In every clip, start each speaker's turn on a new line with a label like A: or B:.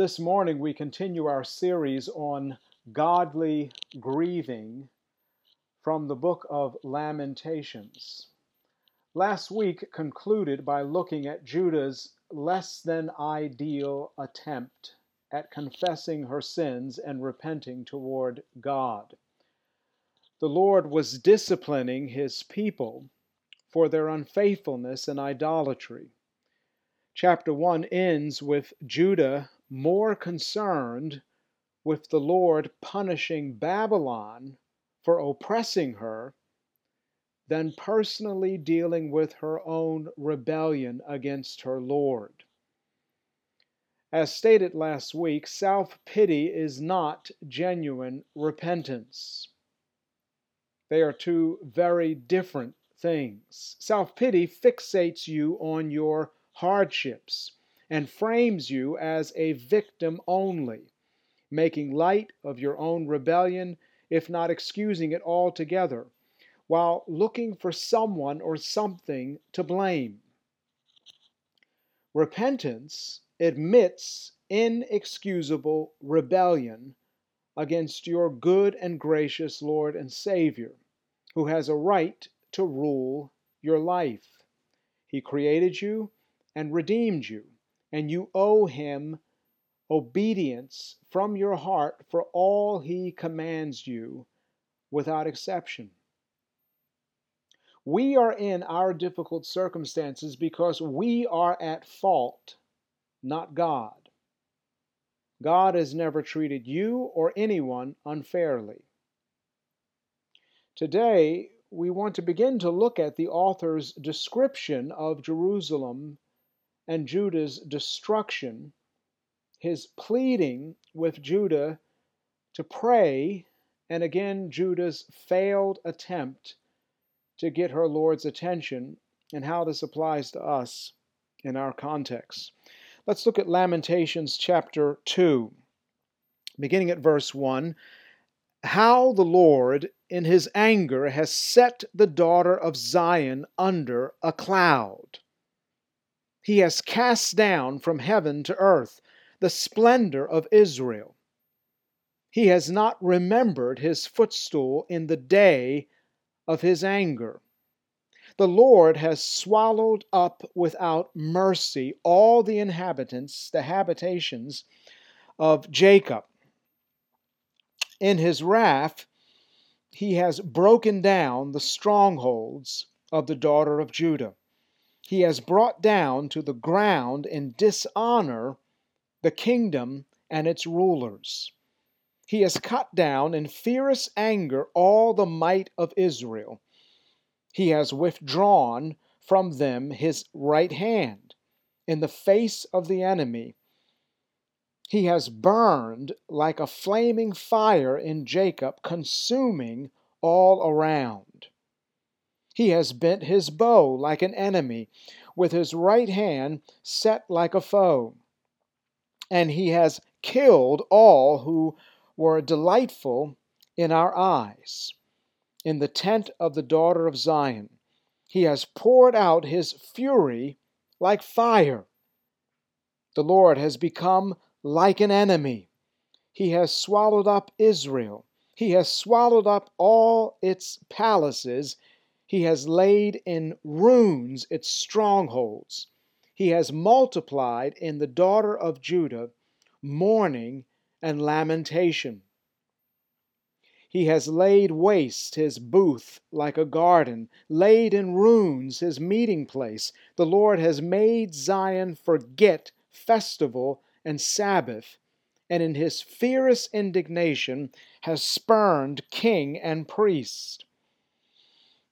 A: This morning we continue our series on godly grieving from the book of Lamentations. Last week concluded by looking at Judah's less than ideal attempt at confessing her sins and repenting toward God. The Lord was disciplining his people for their unfaithfulness and idolatry. Chapter 1 ends with Judah more concerned with the Lord punishing Babylon for oppressing her than personally dealing with her own rebellion against her Lord. As stated last week, self pity is not genuine repentance. They are two very different things. Self pity fixates you on your hardships and frames you as a victim only, making light of your own rebellion, if not excusing it altogether, while looking for someone or something to blame. Repentance admits inexcusable rebellion against your good and gracious Lord and Savior, who has a right to rule your life. He created you and redeemed you and you owe him obedience from your heart for all he commands you without exception. We are in our difficult circumstances because we are at fault, not God. God has never treated you or anyone unfairly. Today, we want to begin to look at the author's description of Jerusalem and Judah's destruction, his pleading with Judah to pray, and again Judah's failed attempt to get her Lord's attention, and how this applies to us in our context. Let's look at Lamentations chapter 2, beginning at verse 1. How the Lord, in his anger, has set the daughter of Zion under a cloud. He has cast down from heaven to earth the splendor of Israel. He has not remembered his footstool in the day of his anger. The Lord has swallowed up without mercy all the inhabitants, the habitations of Jacob. In his wrath, he has broken down the strongholds of the daughter of Judah he has brought down to the ground in dishonor the kingdom and its rulers. He has cut down in fierce anger all the might of Israel. He has withdrawn from them his right hand in the face of the enemy. He has burned like a flaming fire in Jacob, consuming all around. He has bent his bow like an enemy, with his right hand set like a foe. And he has killed all who were delightful in our eyes. In the tent of the daughter of Zion, he has poured out his fury like fire. The Lord has become like an enemy. He has swallowed up Israel. He has swallowed up all its palaces he has laid in ruins its strongholds. He has multiplied in the daughter of Judah mourning and lamentation. He has laid waste his booth like a garden, laid in ruins his meeting place. The Lord has made Zion forget festival and Sabbath, and in his fierce indignation has spurned king and priest.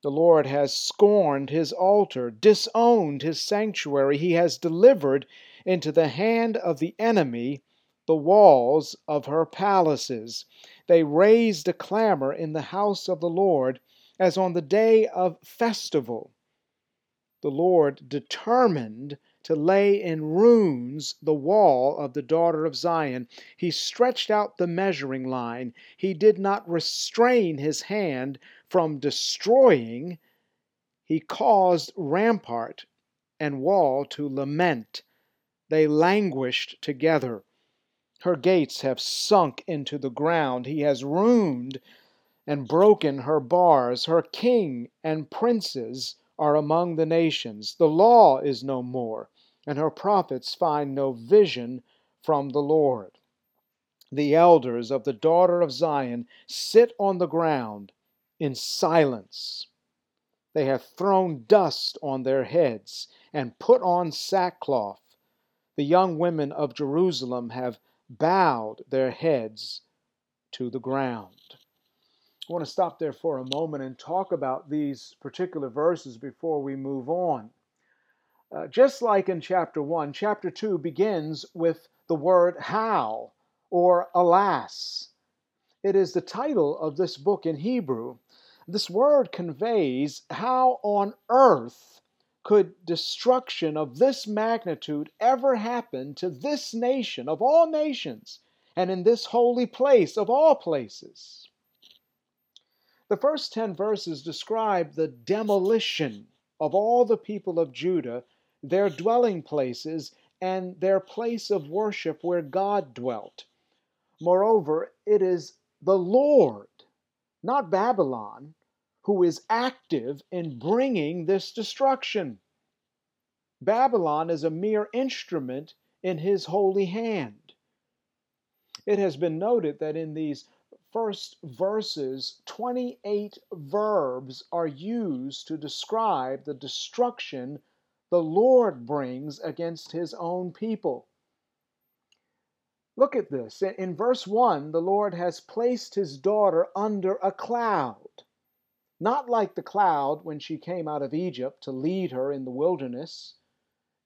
A: The Lord has scorned his altar, disowned his sanctuary. He has delivered into the hand of the enemy the walls of her palaces. They raised a clamor in the house of the Lord as on the day of festival. The Lord determined to lay in ruins the wall of the daughter of Zion. He stretched out the measuring line. He did not restrain his hand from destroying, he caused rampart and wall to lament. They languished together. Her gates have sunk into the ground. He has ruined and broken her bars. Her king and princes are among the nations. The law is no more, and her prophets find no vision from the Lord. The elders of the daughter of Zion sit on the ground in silence. They have thrown dust on their heads and put on sackcloth. The young women of Jerusalem have bowed their heads to the ground. I want to stop there for a moment and talk about these particular verses before we move on. Uh, just like in chapter 1, chapter 2 begins with the word how or alas. It is the title of this book in Hebrew. This word conveys how on earth could destruction of this magnitude ever happen to this nation of all nations and in this holy place of all places? The first 10 verses describe the demolition of all the people of Judah, their dwelling places, and their place of worship where God dwelt. Moreover, it is the Lord, not Babylon, who is active in bringing this destruction. Babylon is a mere instrument in his holy hand. It has been noted that in these first verses, 28 verbs are used to describe the destruction the Lord brings against his own people. Look at this. In verse 1, the Lord has placed his daughter under a cloud not like the cloud when she came out of Egypt to lead her in the wilderness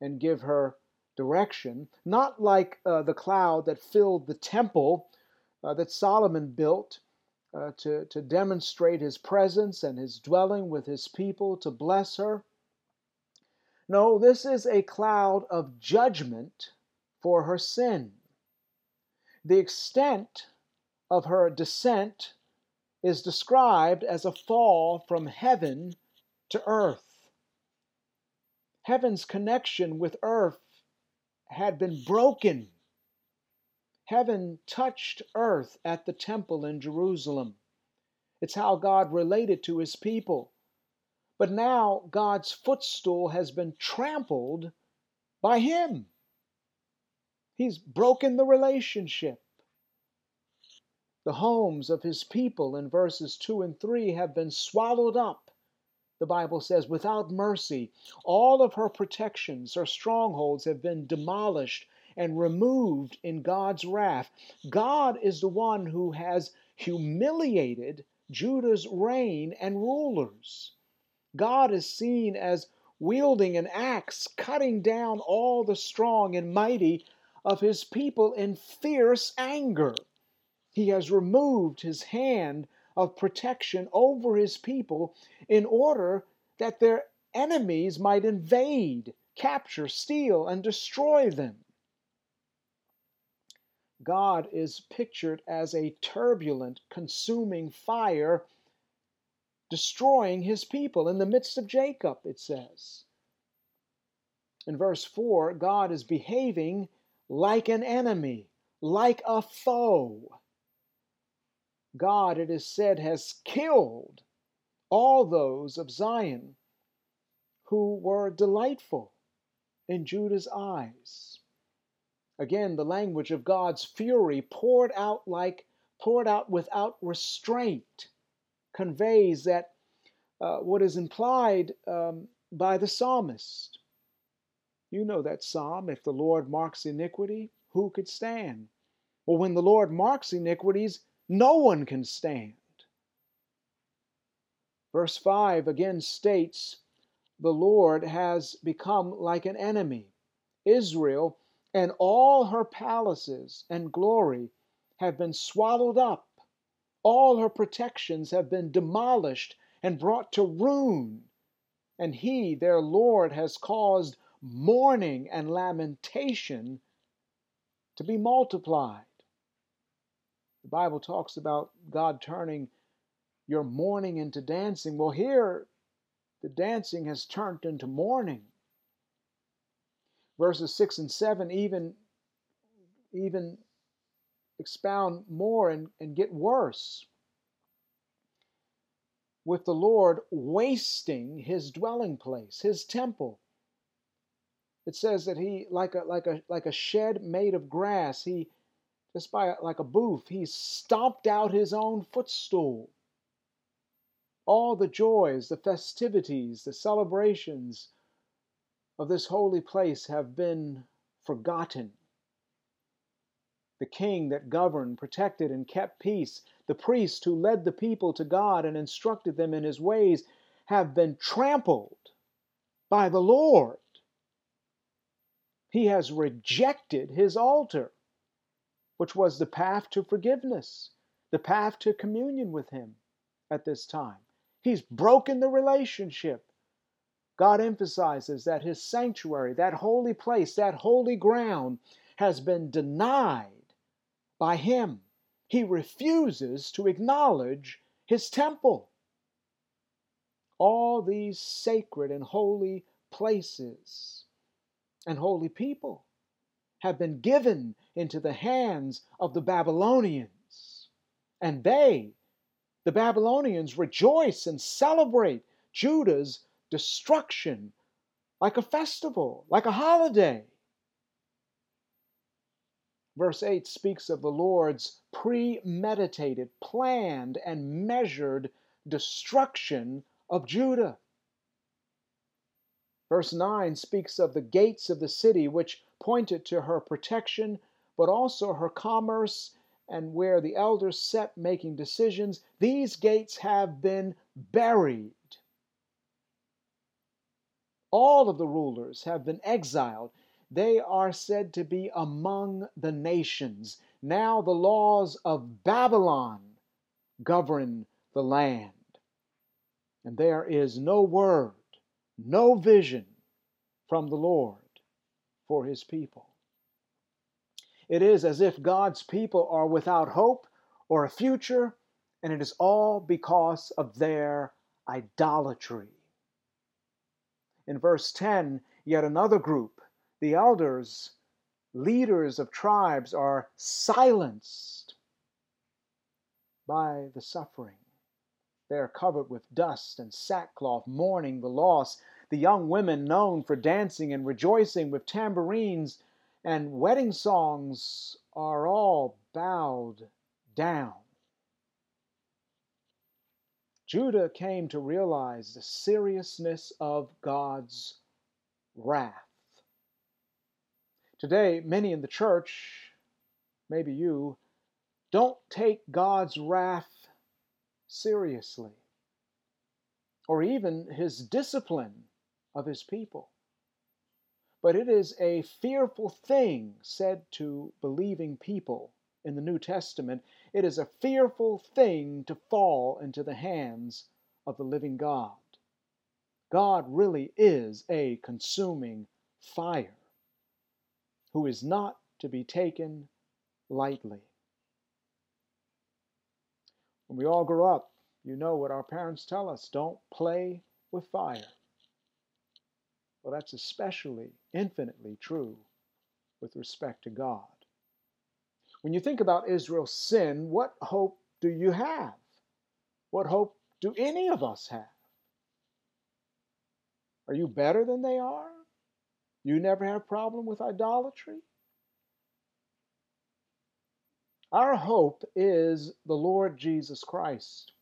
A: and give her direction, not like uh, the cloud that filled the temple uh, that Solomon built uh, to, to demonstrate his presence and his dwelling with his people to bless her. No, this is a cloud of judgment for her sin. The extent of her descent is described as a fall from heaven to earth. Heaven's connection with earth had been broken. Heaven touched earth at the temple in Jerusalem. It's how God related to his people. But now God's footstool has been trampled by him. He's broken the relationship. The homes of his people in verses 2 and 3 have been swallowed up, the Bible says, without mercy. All of her protections, her strongholds have been demolished and removed in God's wrath. God is the one who has humiliated Judah's reign and rulers. God is seen as wielding an axe, cutting down all the strong and mighty of his people in fierce anger. He has removed his hand of protection over his people in order that their enemies might invade, capture, steal, and destroy them. God is pictured as a turbulent, consuming fire destroying his people in the midst of Jacob, it says. In verse 4, God is behaving like an enemy, like a foe. God, it is said, has killed all those of Zion who were delightful in Judah's eyes. Again, the language of God's fury poured out like poured out without restraint conveys that uh, what is implied um, by the psalmist. You know that psalm, if the Lord marks iniquity, who could stand? Well, when the Lord marks iniquities, no one can stand. Verse 5 again states the Lord has become like an enemy. Israel and all her palaces and glory have been swallowed up. All her protections have been demolished and brought to ruin. And he, their Lord, has caused mourning and lamentation to be multiplied. The Bible talks about God turning your mourning into dancing. Well, here, the dancing has turned into mourning. Verses 6 and 7 even, even expound more and, and get worse with the Lord wasting his dwelling place, his temple. It says that he, like a, like a, like a shed made of grass, he, just by like a booth, he stomped out his own footstool. All the joys, the festivities, the celebrations of this holy place have been forgotten. The king that governed, protected, and kept peace, the priest who led the people to God and instructed them in his ways, have been trampled by the Lord. He has rejected his altar, which was the path to forgiveness, the path to communion with him at this time. He's broken the relationship. God emphasizes that his sanctuary, that holy place, that holy ground, has been denied by him. He refuses to acknowledge his temple. All these sacred and holy places and holy people have been given into the hands of the Babylonians. And they the Babylonians rejoice and celebrate Judah's destruction like a festival, like a holiday. Verse 8 speaks of the Lord's premeditated, planned, and measured destruction of Judah. Verse 9 speaks of the gates of the city, which pointed to her protection, but also her commerce and where the elders sat making decisions, these gates have been buried. All of the rulers have been exiled. They are said to be among the nations. Now the laws of Babylon govern the land. And there is no word, no vision from the Lord for his people. It is as if God's people are without hope or a future, and it is all because of their idolatry. In verse 10, yet another group, the elders, leaders of tribes, are silenced by the suffering. They are covered with dust and sackcloth, mourning the loss. The young women, known for dancing and rejoicing with tambourines and wedding songs are all bowed down. Judah came to realize the seriousness of God's wrath. Today, many in the church, maybe you, don't take God's wrath seriously, or even his discipline of his people. But it is a fearful thing said to believing people in the New Testament. It is a fearful thing to fall into the hands of the living God. God really is a consuming fire who is not to be taken lightly. When we all grow up, you know what our parents tell us don't play with fire. Well, that's especially infinitely true with respect to God. When you think about Israel's sin, what hope do you have? What hope do any of us have? Are you better than they are? You never had a problem with idolatry? Our hope is the Lord Jesus Christ.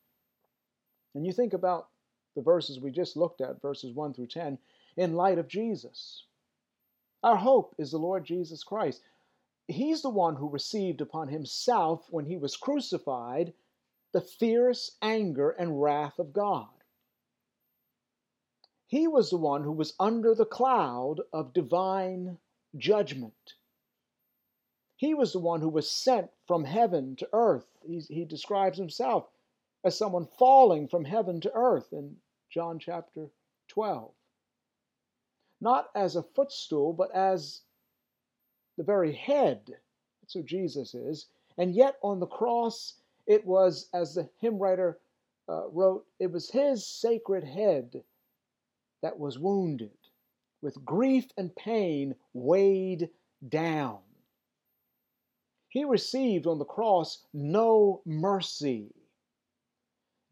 A: And you think about the verses we just looked at, verses 1 through 10, in light of Jesus. Our hope is the Lord Jesus Christ. He's the one who received upon himself, when he was crucified, the fierce anger and wrath of God. He was the one who was under the cloud of divine judgment. He was the one who was sent from heaven to earth. He, he describes himself as someone falling from heaven to earth in John chapter 12 not as a footstool, but as the very head. That's who Jesus is. And yet on the cross, it was, as the hymn writer uh, wrote, it was his sacred head that was wounded, with grief and pain weighed down. He received on the cross no mercy.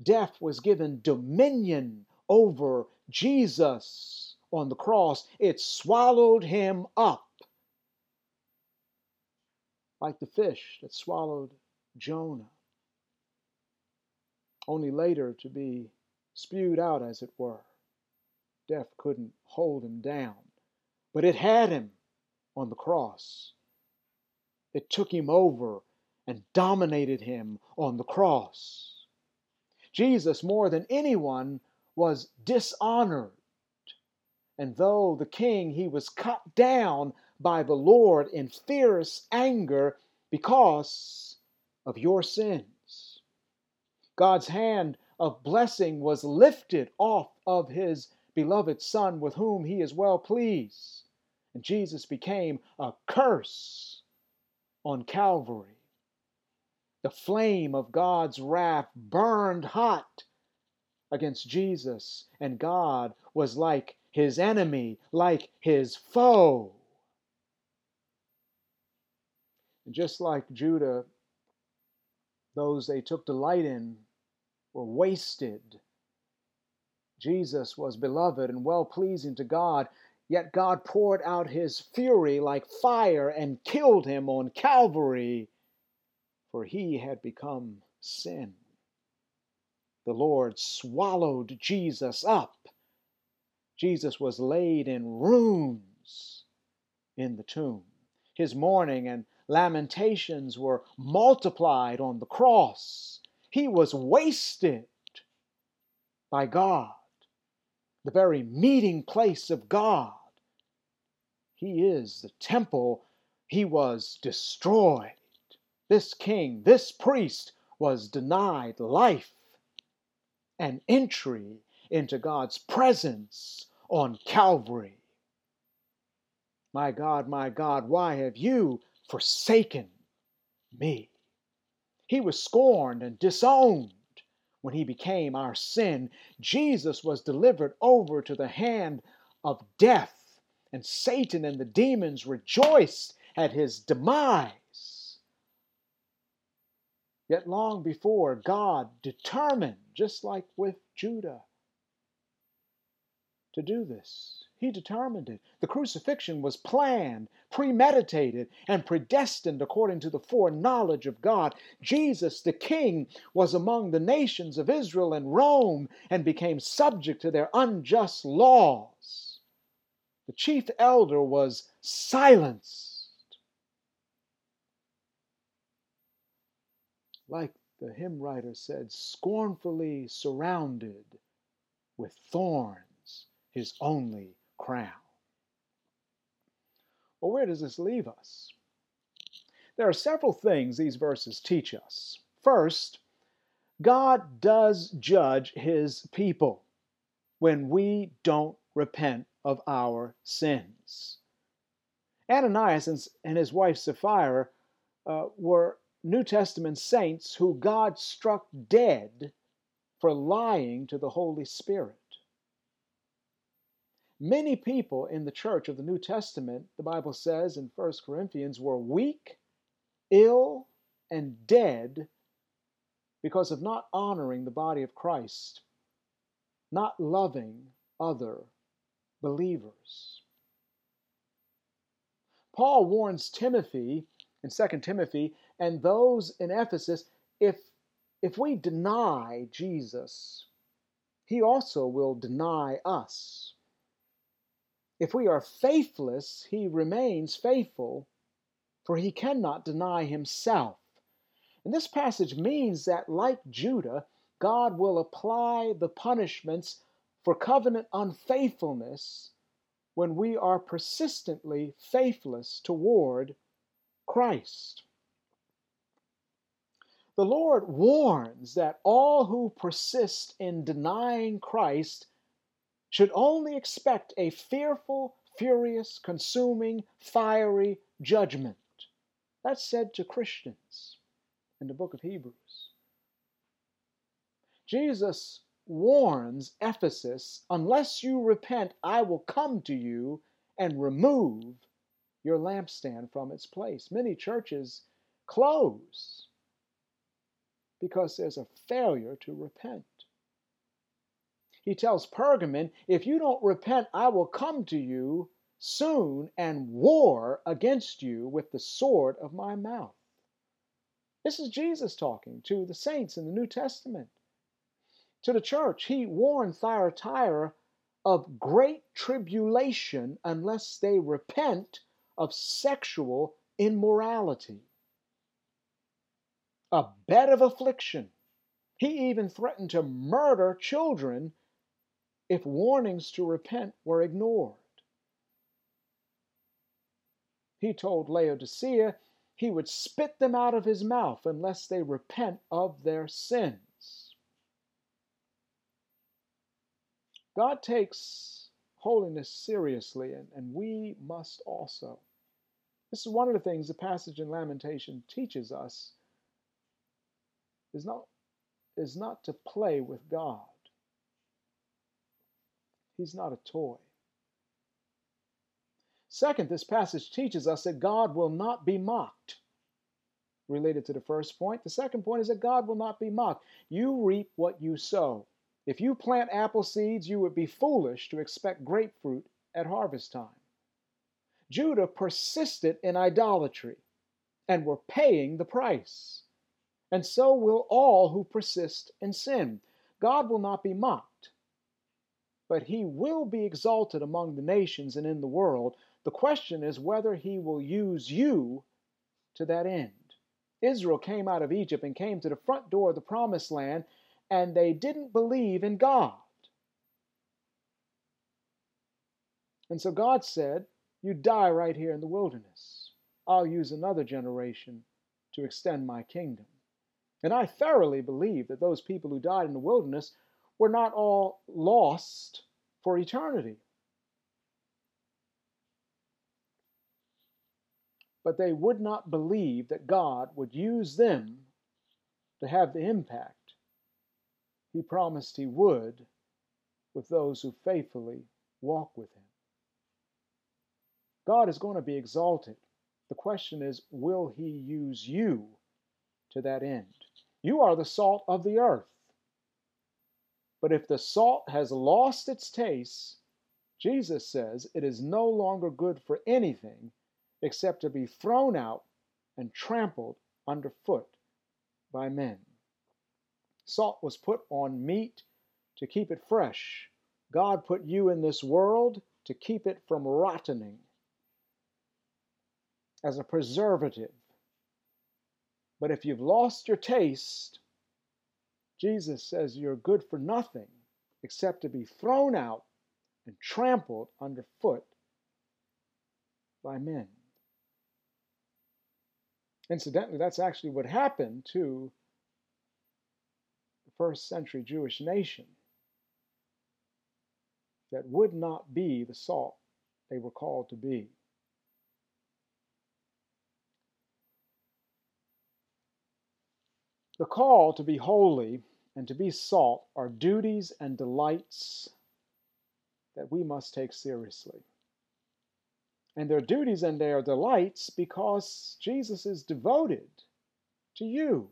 A: Death was given dominion over Jesus on the cross. It swallowed him up like the fish that swallowed Jonah, only later to be spewed out, as it were. Death couldn't hold him down, but it had him on the cross. It took him over and dominated him on the cross. Jesus, more than anyone, was dishonored. And though the king, he was cut down by the Lord in fierce anger because of your sins. God's hand of blessing was lifted off of his beloved Son with whom he is well pleased. And Jesus became a curse on Calvary. The flame of God's wrath burned hot against Jesus, and God was like his enemy, like his foe. And just like Judah, those they took delight in were wasted. Jesus was beloved and well pleasing to God, yet God poured out his fury like fire and killed him on Calvary, for he had become sin. The Lord swallowed Jesus up. Jesus was laid in ruins in the tomb. His mourning and lamentations were multiplied on the cross. He was wasted by God, the very meeting place of God. He is the temple. He was destroyed. This king, this priest, was denied life and entry into God's presence on Calvary. My God, my God, why have you forsaken me. He was scorned and disowned when he became our sin. Jesus was delivered over to the hand of death, and Satan and the demons rejoiced at his demise. Yet long before, God determined, just like with Judah, to do this. He determined it. The crucifixion was planned, premeditated, and predestined according to the foreknowledge of God. Jesus, the King, was among the nations of Israel and Rome and became subject to their unjust laws. The chief elder was silenced. Like the hymn writer said, scornfully surrounded with thorns, his only crown. Well, where does this leave us? There are several things these verses teach us. First, God does judge his people when we don't repent of our sins. Ananias and his wife Sapphira uh, were New Testament saints who God struck dead for lying to the Holy Spirit. Many people in the church of the New Testament, the Bible says in 1 Corinthians, were weak, ill, and dead because of not honoring the body of Christ, not loving other believers. Paul warns Timothy in 2 Timothy and those in Ephesus if, if we deny Jesus, he also will deny us. If we are faithless, he remains faithful, for he cannot deny himself. And this passage means that, like Judah, God will apply the punishments for covenant unfaithfulness when we are persistently faithless toward Christ. The Lord warns that all who persist in denying Christ should only expect a fearful, furious, consuming, fiery judgment. That's said to Christians in the book of Hebrews. Jesus warns Ephesus unless you repent, I will come to you and remove your lampstand from its place. Many churches close because there's a failure to repent. He tells Pergamon, if you don't repent, I will come to you soon and war against you with the sword of my mouth. This is Jesus talking to the saints in the New Testament. To the church, he warned Thyatira of great tribulation unless they repent of sexual immorality. A bed of affliction. He even threatened to murder children if warnings to repent were ignored. He told Laodicea he would spit them out of his mouth unless they repent of their sins. God takes holiness seriously, and, and we must also. This is one of the things the passage in Lamentation teaches us is not, is not to play with God. He's not a toy. Second, this passage teaches us that God will not be mocked. Related to the first point, the second point is that God will not be mocked. You reap what you sow. If you plant apple seeds, you would be foolish to expect grapefruit at harvest time. Judah persisted in idolatry and were paying the price. And so will all who persist in sin. God will not be mocked, but he will be exalted among the nations and in the world the question is whether he will use you to that end. Israel came out of Egypt and came to the front door of the promised land, and they didn't believe in God. And so God said, You die right here in the wilderness. I'll use another generation to extend my kingdom. And I thoroughly believe that those people who died in the wilderness were not all lost for eternity. but they would not believe that God would use them to have the impact He promised He would with those who faithfully walk with Him. God is going to be exalted. The question is, will He use you to that end? You are the salt of the earth. But if the salt has lost its taste, Jesus says it is no longer good for anything except to be thrown out and trampled underfoot by men. Salt was put on meat to keep it fresh. God put you in this world to keep it from rottening as a preservative. But if you've lost your taste, Jesus says you're good for nothing except to be thrown out and trampled underfoot by men. Incidentally, that's actually what happened to the first century Jewish nation that would not be the salt they were called to be. The call to be holy and to be salt are duties and delights that we must take seriously and their duties and their delights because Jesus is devoted to you.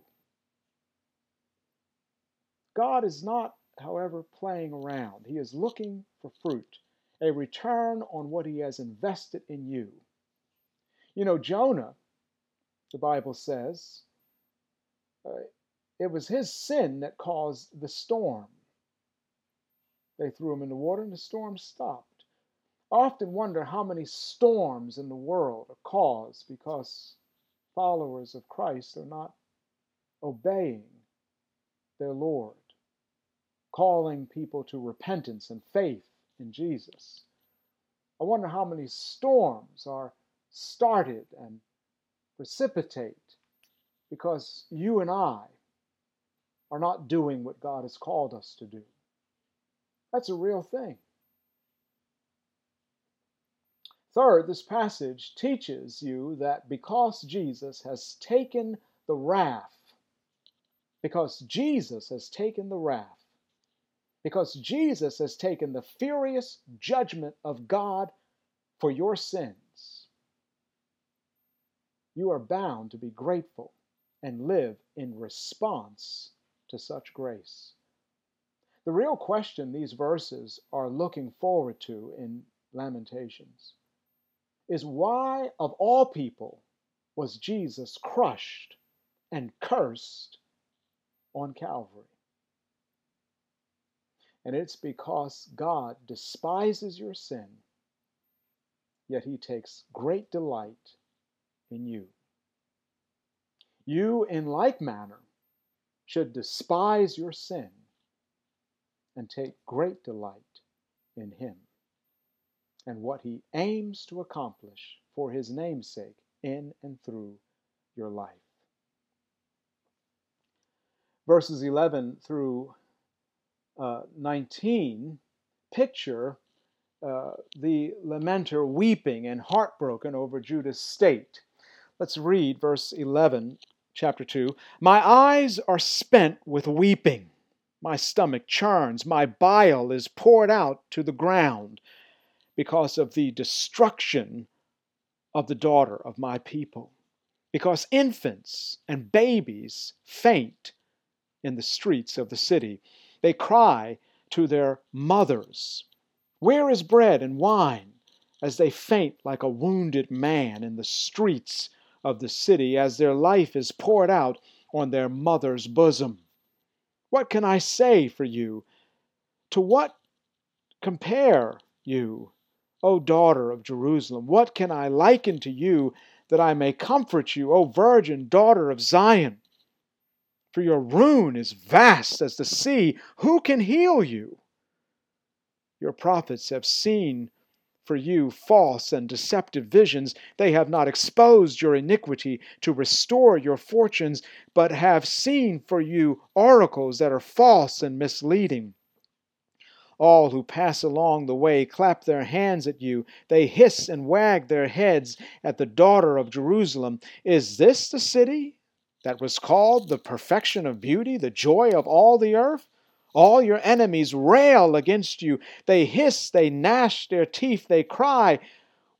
A: God is not, however, playing around. He is looking for fruit, a return on what he has invested in you. You know, Jonah, the Bible says, uh, it was his sin that caused the storm. They threw him in the water and the storm stopped. I often wonder how many storms in the world are caused because followers of Christ are not obeying their Lord, calling people to repentance and faith in Jesus. I wonder how many storms are started and precipitate because you and I are not doing what God has called us to do. That's a real thing. Third, this passage teaches you that because Jesus has taken the wrath, because Jesus has taken the wrath, because Jesus has taken the furious judgment of God for your sins, You are bound to be grateful and live in response to such grace. The real question these verses are looking forward to in Lamentations is why, of all people, was Jesus crushed and cursed on Calvary? And it's because God despises your sin, yet he takes great delight in you. You, in like manner, should despise your sin and take great delight in him and what he aims to accomplish for his name's sake in and through your life. Verses 11 through uh, 19 picture uh, the lamenter weeping and heartbroken over Judah's state. Let's read verse 11, chapter 2. My eyes are spent with weeping. My stomach churns. My bile is poured out to the ground because of the destruction of the daughter of my people. Because infants and babies faint in the streets of the city. They cry to their mothers, Where is bread and wine? as they faint like a wounded man in the streets of the city, as their life is poured out on their mother's bosom. What can I say for you? To what compare you, O daughter of Jerusalem? What can I liken to you that I may comfort you, O virgin daughter of Zion? For your ruin is vast as the sea. Who can heal you? Your prophets have seen for you false and deceptive visions. They have not exposed your iniquity to restore your fortunes, but have seen for you oracles that are false and misleading. All who pass along the way clap their hands at you. They hiss and wag their heads at the daughter of Jerusalem. Is this the city that was called the perfection of beauty, the joy of all the earth? All your enemies rail against you. They hiss, they gnash their teeth, they cry,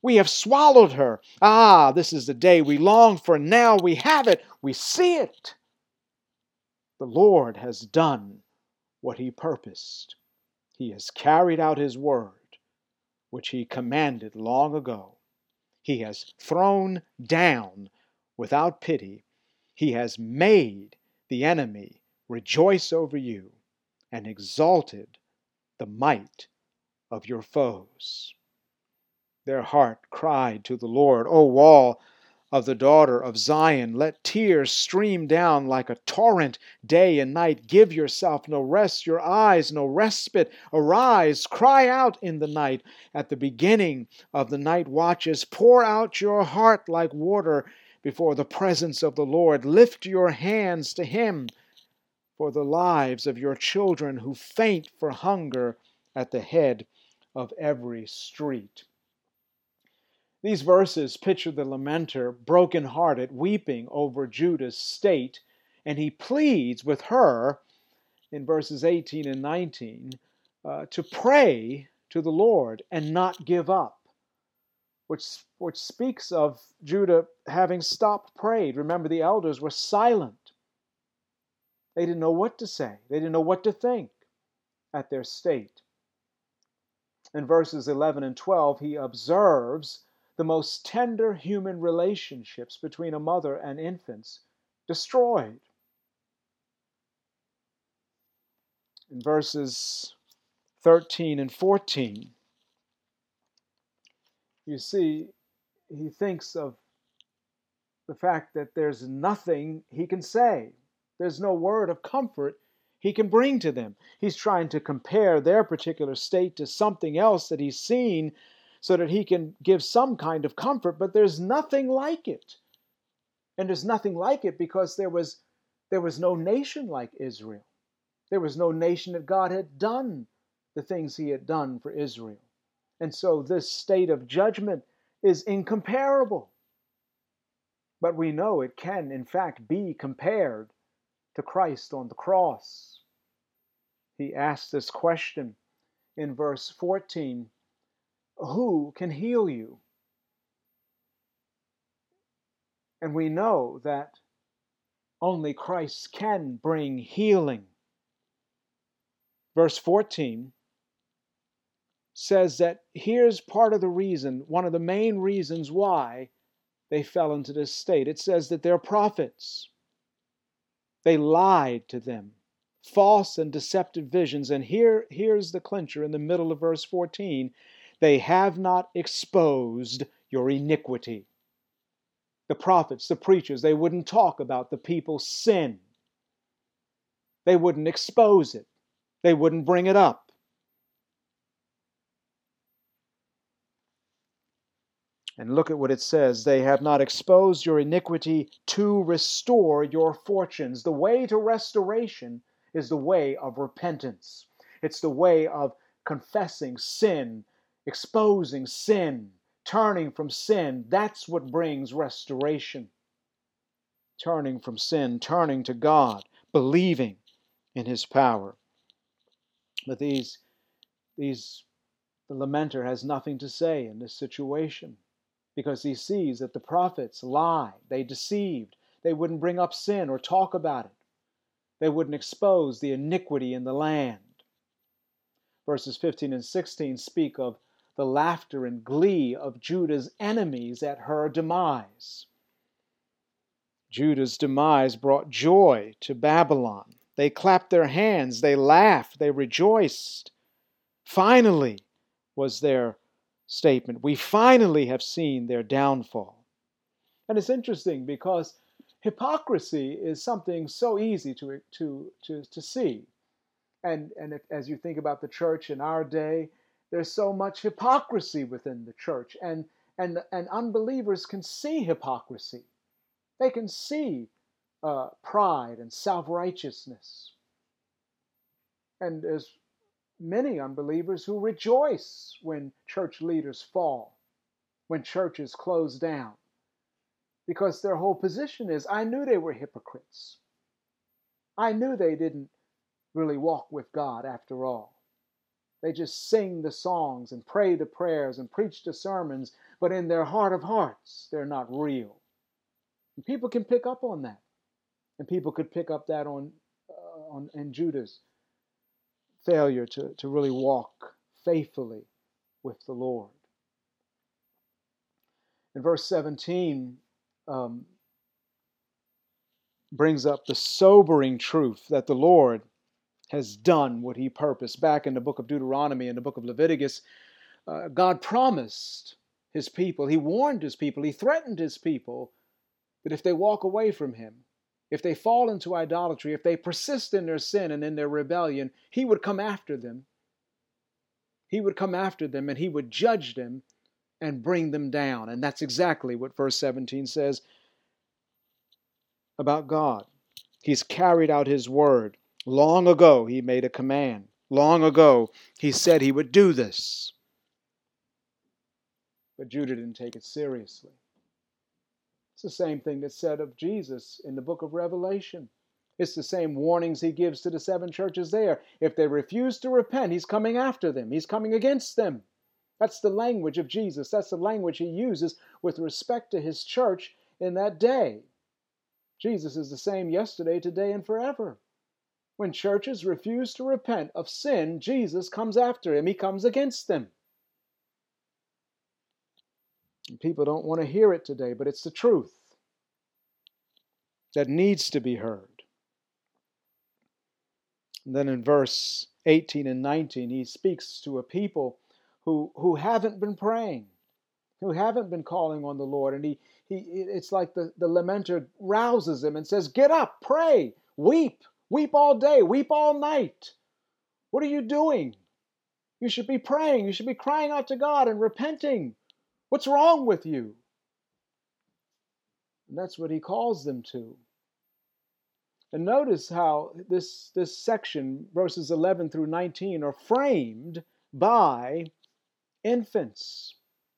A: We have swallowed her. Ah, this is the day we longed for. Now we have it, we see it. The Lord has done what he purposed. He has carried out his word, which he commanded long ago. He has thrown down without pity he has made the enemy rejoice over you and exalted the might of your foes. Their heart cried to the Lord, O wall of the daughter of Zion, let tears stream down like a torrent day and night. Give yourself no rest, your eyes no respite. Arise, cry out in the night. At the beginning of the night watches, pour out your heart like water before the presence of the Lord. Lift your hands to Him for the lives of your children who faint for hunger at the head of every street. These verses picture the lamenter broken-hearted, weeping over Judah's state, and he pleads with her in verses 18 and 19 uh, to pray to the Lord and not give up which, which speaks of Judah having stopped prayed. Remember, the elders were silent. They didn't know what to say, they didn't know what to think at their state. In verses 11 and 12, he observes the most tender human relationships between a mother and infants destroyed. In verses 13 and 14, you see, he thinks of the fact that there's nothing he can say. There's no word of comfort he can bring to them. He's trying to compare their particular state to something else that he's seen so that he can give some kind of comfort, but there's nothing like it. And there's nothing like it because there was there was no nation like Israel. There was no nation that God had done the things he had done for Israel. And so this state of judgment is incomparable. But we know it can, in fact, be compared to Christ on the cross. He asks this question in verse 14 Who can heal you? And we know that only Christ can bring healing. Verse 14 says that here's part of the reason, one of the main reasons why they fell into this state. It says that their prophets. They lied to them, false and deceptive visions. And here, here's the clincher in the middle of verse 14 they have not exposed your iniquity. The prophets, the preachers, they wouldn't talk about the people's sin. They wouldn't expose it. They wouldn't bring it up. And look at what it says they have not exposed your iniquity to restore your fortunes. The way to restoration is the way of repentance, it's the way of confessing sin, exposing sin, turning from sin. That's what brings restoration. Turning from sin, turning to God, believing in His power. But these, these, the lamenter has nothing to say in this situation because he sees that the prophets lie, they deceived, they wouldn't bring up sin or talk about it, they wouldn't expose the iniquity in the land. Verses 15 and 16 speak of the laughter and glee of Judah's enemies at her demise. Judah's demise brought joy to Babylon. They clapped their hands, they laughed, they rejoiced. Finally was their statement. We finally have seen their downfall. And it's interesting because hypocrisy is something so easy to, to, to, to see. And, and if, as you think about the church in our day, there's so much hypocrisy within the church. And, and, and unbelievers can see hypocrisy, they can see uh, pride and self righteousness. And as many unbelievers who rejoice when church leaders fall, when churches close down, because their whole position is I knew they were hypocrites. I knew they didn't really walk with God after all. They just sing the songs and pray the prayers and preach the sermons, but in their heart of hearts, they're not real. And people can pick up on that. And people could pick up that on, uh, on in Judah's failure to, to really walk faithfully with the Lord. In verse 17, um, brings up the sobering truth that the Lord has done what he purposed. Back in the book of Deuteronomy and the book of Leviticus, uh, God promised his people, he warned his people, he threatened his people that if they walk away from him, if they fall into idolatry, if they persist in their sin and in their rebellion, he would come after them. He would come after them and he would judge them and bring them down. And that's exactly what verse 17 says about God. He's carried out his word. Long ago, he made a command. Long ago, he said he would do this. But Judah didn't take it seriously. It's the same thing that's said of Jesus in the book of Revelation. It's the same warnings he gives to the seven churches there. If they refuse to repent, he's coming after them, he's coming against them. That's the language of Jesus. That's the language he uses with respect to his church in that day. Jesus is the same yesterday, today, and forever. When churches refuse to repent of sin, Jesus comes after him, he comes against them. People don't want to hear it today, but it's the truth that needs to be heard. And then in verse 18 and 19, he speaks to a people who, who haven't been praying, who haven't been calling on the Lord. And he, he it's like the, the lamenter rouses him and says, Get up, pray, weep, weep all day, weep all night. What are you doing? You should be praying. You should be crying out to God and repenting. What's wrong with you? And that's what he calls them to. And notice how this, this section, verses 11 through 19, are framed by infants.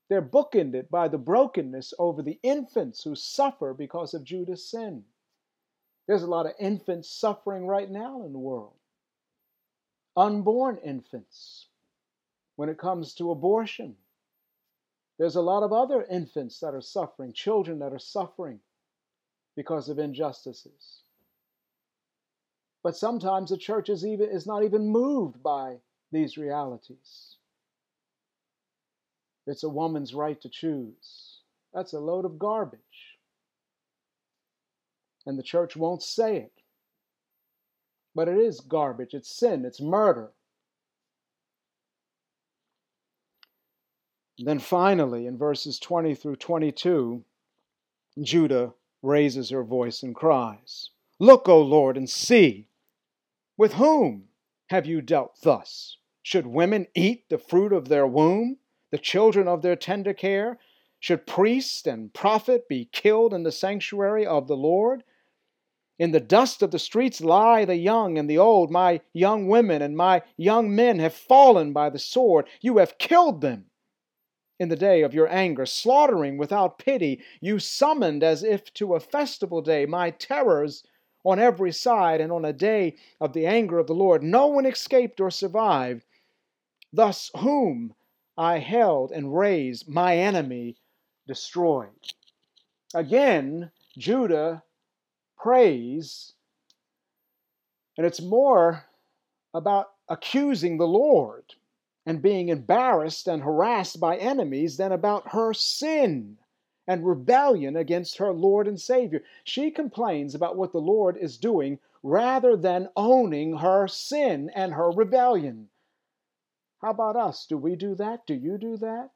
A: They're bookended by the brokenness over the infants who suffer because of Judah's sin. There's a lot of infants suffering right now in the world. Unborn infants when it comes to abortion there's a lot of other infants that are suffering, children that are suffering because of injustices. But sometimes the church is, even, is not even moved by these realities. It's a woman's right to choose. That's a load of garbage. And the church won't say it. But it is garbage, it's sin, it's murder. And then finally, in verses 20 through 22, Judah raises her voice and cries, Look, O Lord, and see. With whom have you dealt thus? Should women eat the fruit of their womb, the children of their tender care? Should priest and prophet be killed in the sanctuary of the Lord? In the dust of the streets lie the young and the old. My young women and my young men have fallen by the sword. You have killed them. In the day of your anger, slaughtering without pity, you summoned as if to a festival day my terrors on every side, and on a day of the anger of the Lord. No one escaped or survived. Thus, whom I held and raised, my enemy destroyed. Again, Judah prays. And it's more about accusing the Lord and being embarrassed and harassed by enemies than about her sin and rebellion against her Lord and Savior. She complains about what the Lord is doing rather than owning her sin and her rebellion. How about us? Do we do that? Do you do that?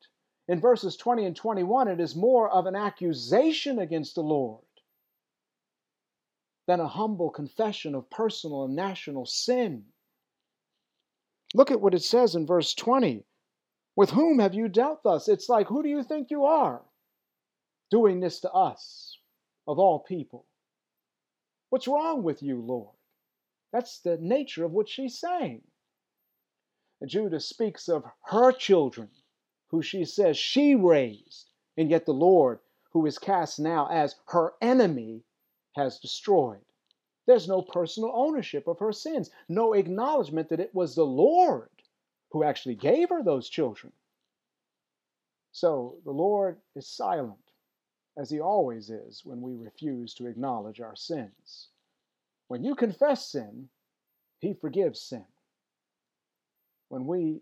A: In verses 20 and 21, it is more of an accusation against the Lord than a humble confession of personal and national sin. Look at what it says in verse 20. With whom have you dealt thus? It's like, who do you think you are doing this to us, of all people? What's wrong with you, Lord? That's the nature of what she's saying. And Judah speaks of her children, who she says she raised, and yet the Lord, who is cast now as her enemy, has destroyed. There's no personal ownership of her sins, no acknowledgement that it was the Lord who actually gave her those children. So the Lord is silent, as he always is when we refuse to acknowledge our sins. When you confess sin, he forgives sin. When we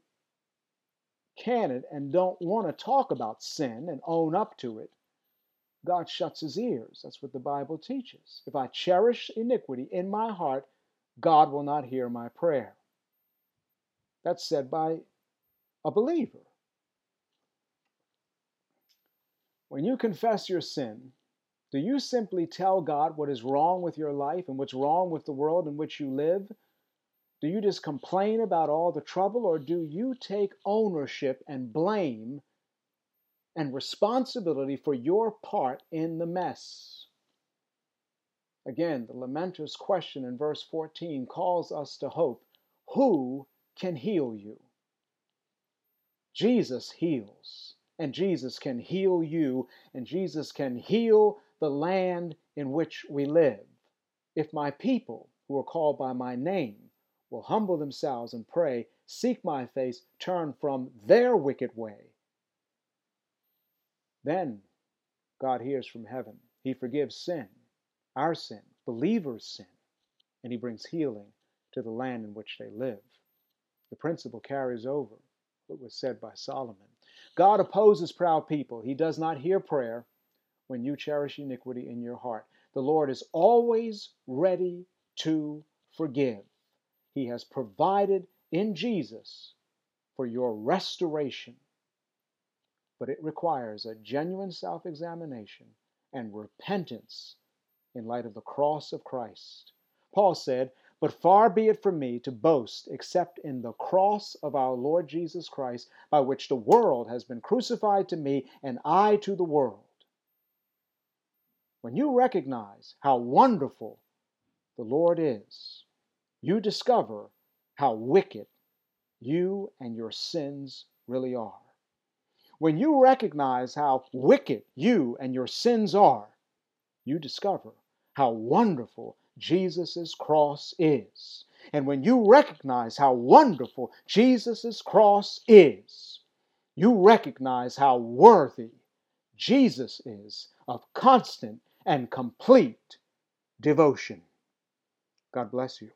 A: can it and don't want to talk about sin and own up to it, God shuts his ears. That's what the Bible teaches. If I cherish iniquity in my heart, God will not hear my prayer. That's said by a believer. When you confess your sin, do you simply tell God what is wrong with your life and what's wrong with the world in which you live? Do you just complain about all the trouble, or do you take ownership and blame and responsibility for your part in the mess. Again, the lamenter's question in verse 14 calls us to hope. Who can heal you? Jesus heals, and Jesus can heal you, and Jesus can heal the land in which we live. If my people, who are called by my name, will humble themselves and pray, seek my face, turn from their wicked way, then God hears from heaven. He forgives sin, our sin, believers' sin, and He brings healing to the land in which they live. The principle carries over what was said by Solomon. God opposes proud people. He does not hear prayer when you cherish iniquity in your heart. The Lord is always ready to forgive. He has provided in Jesus for your restoration but it requires a genuine self examination and repentance in light of the cross of Christ. Paul said, But far be it from me to boast except in the cross of our Lord Jesus Christ, by which the world has been crucified to me and I to the world. When you recognize how wonderful the Lord is, you discover how wicked you and your sins really are. When you recognize how wicked you and your sins are, you discover how wonderful Jesus' cross is. And when you recognize how wonderful Jesus' cross is, you recognize how worthy Jesus is of constant and complete devotion. God bless you.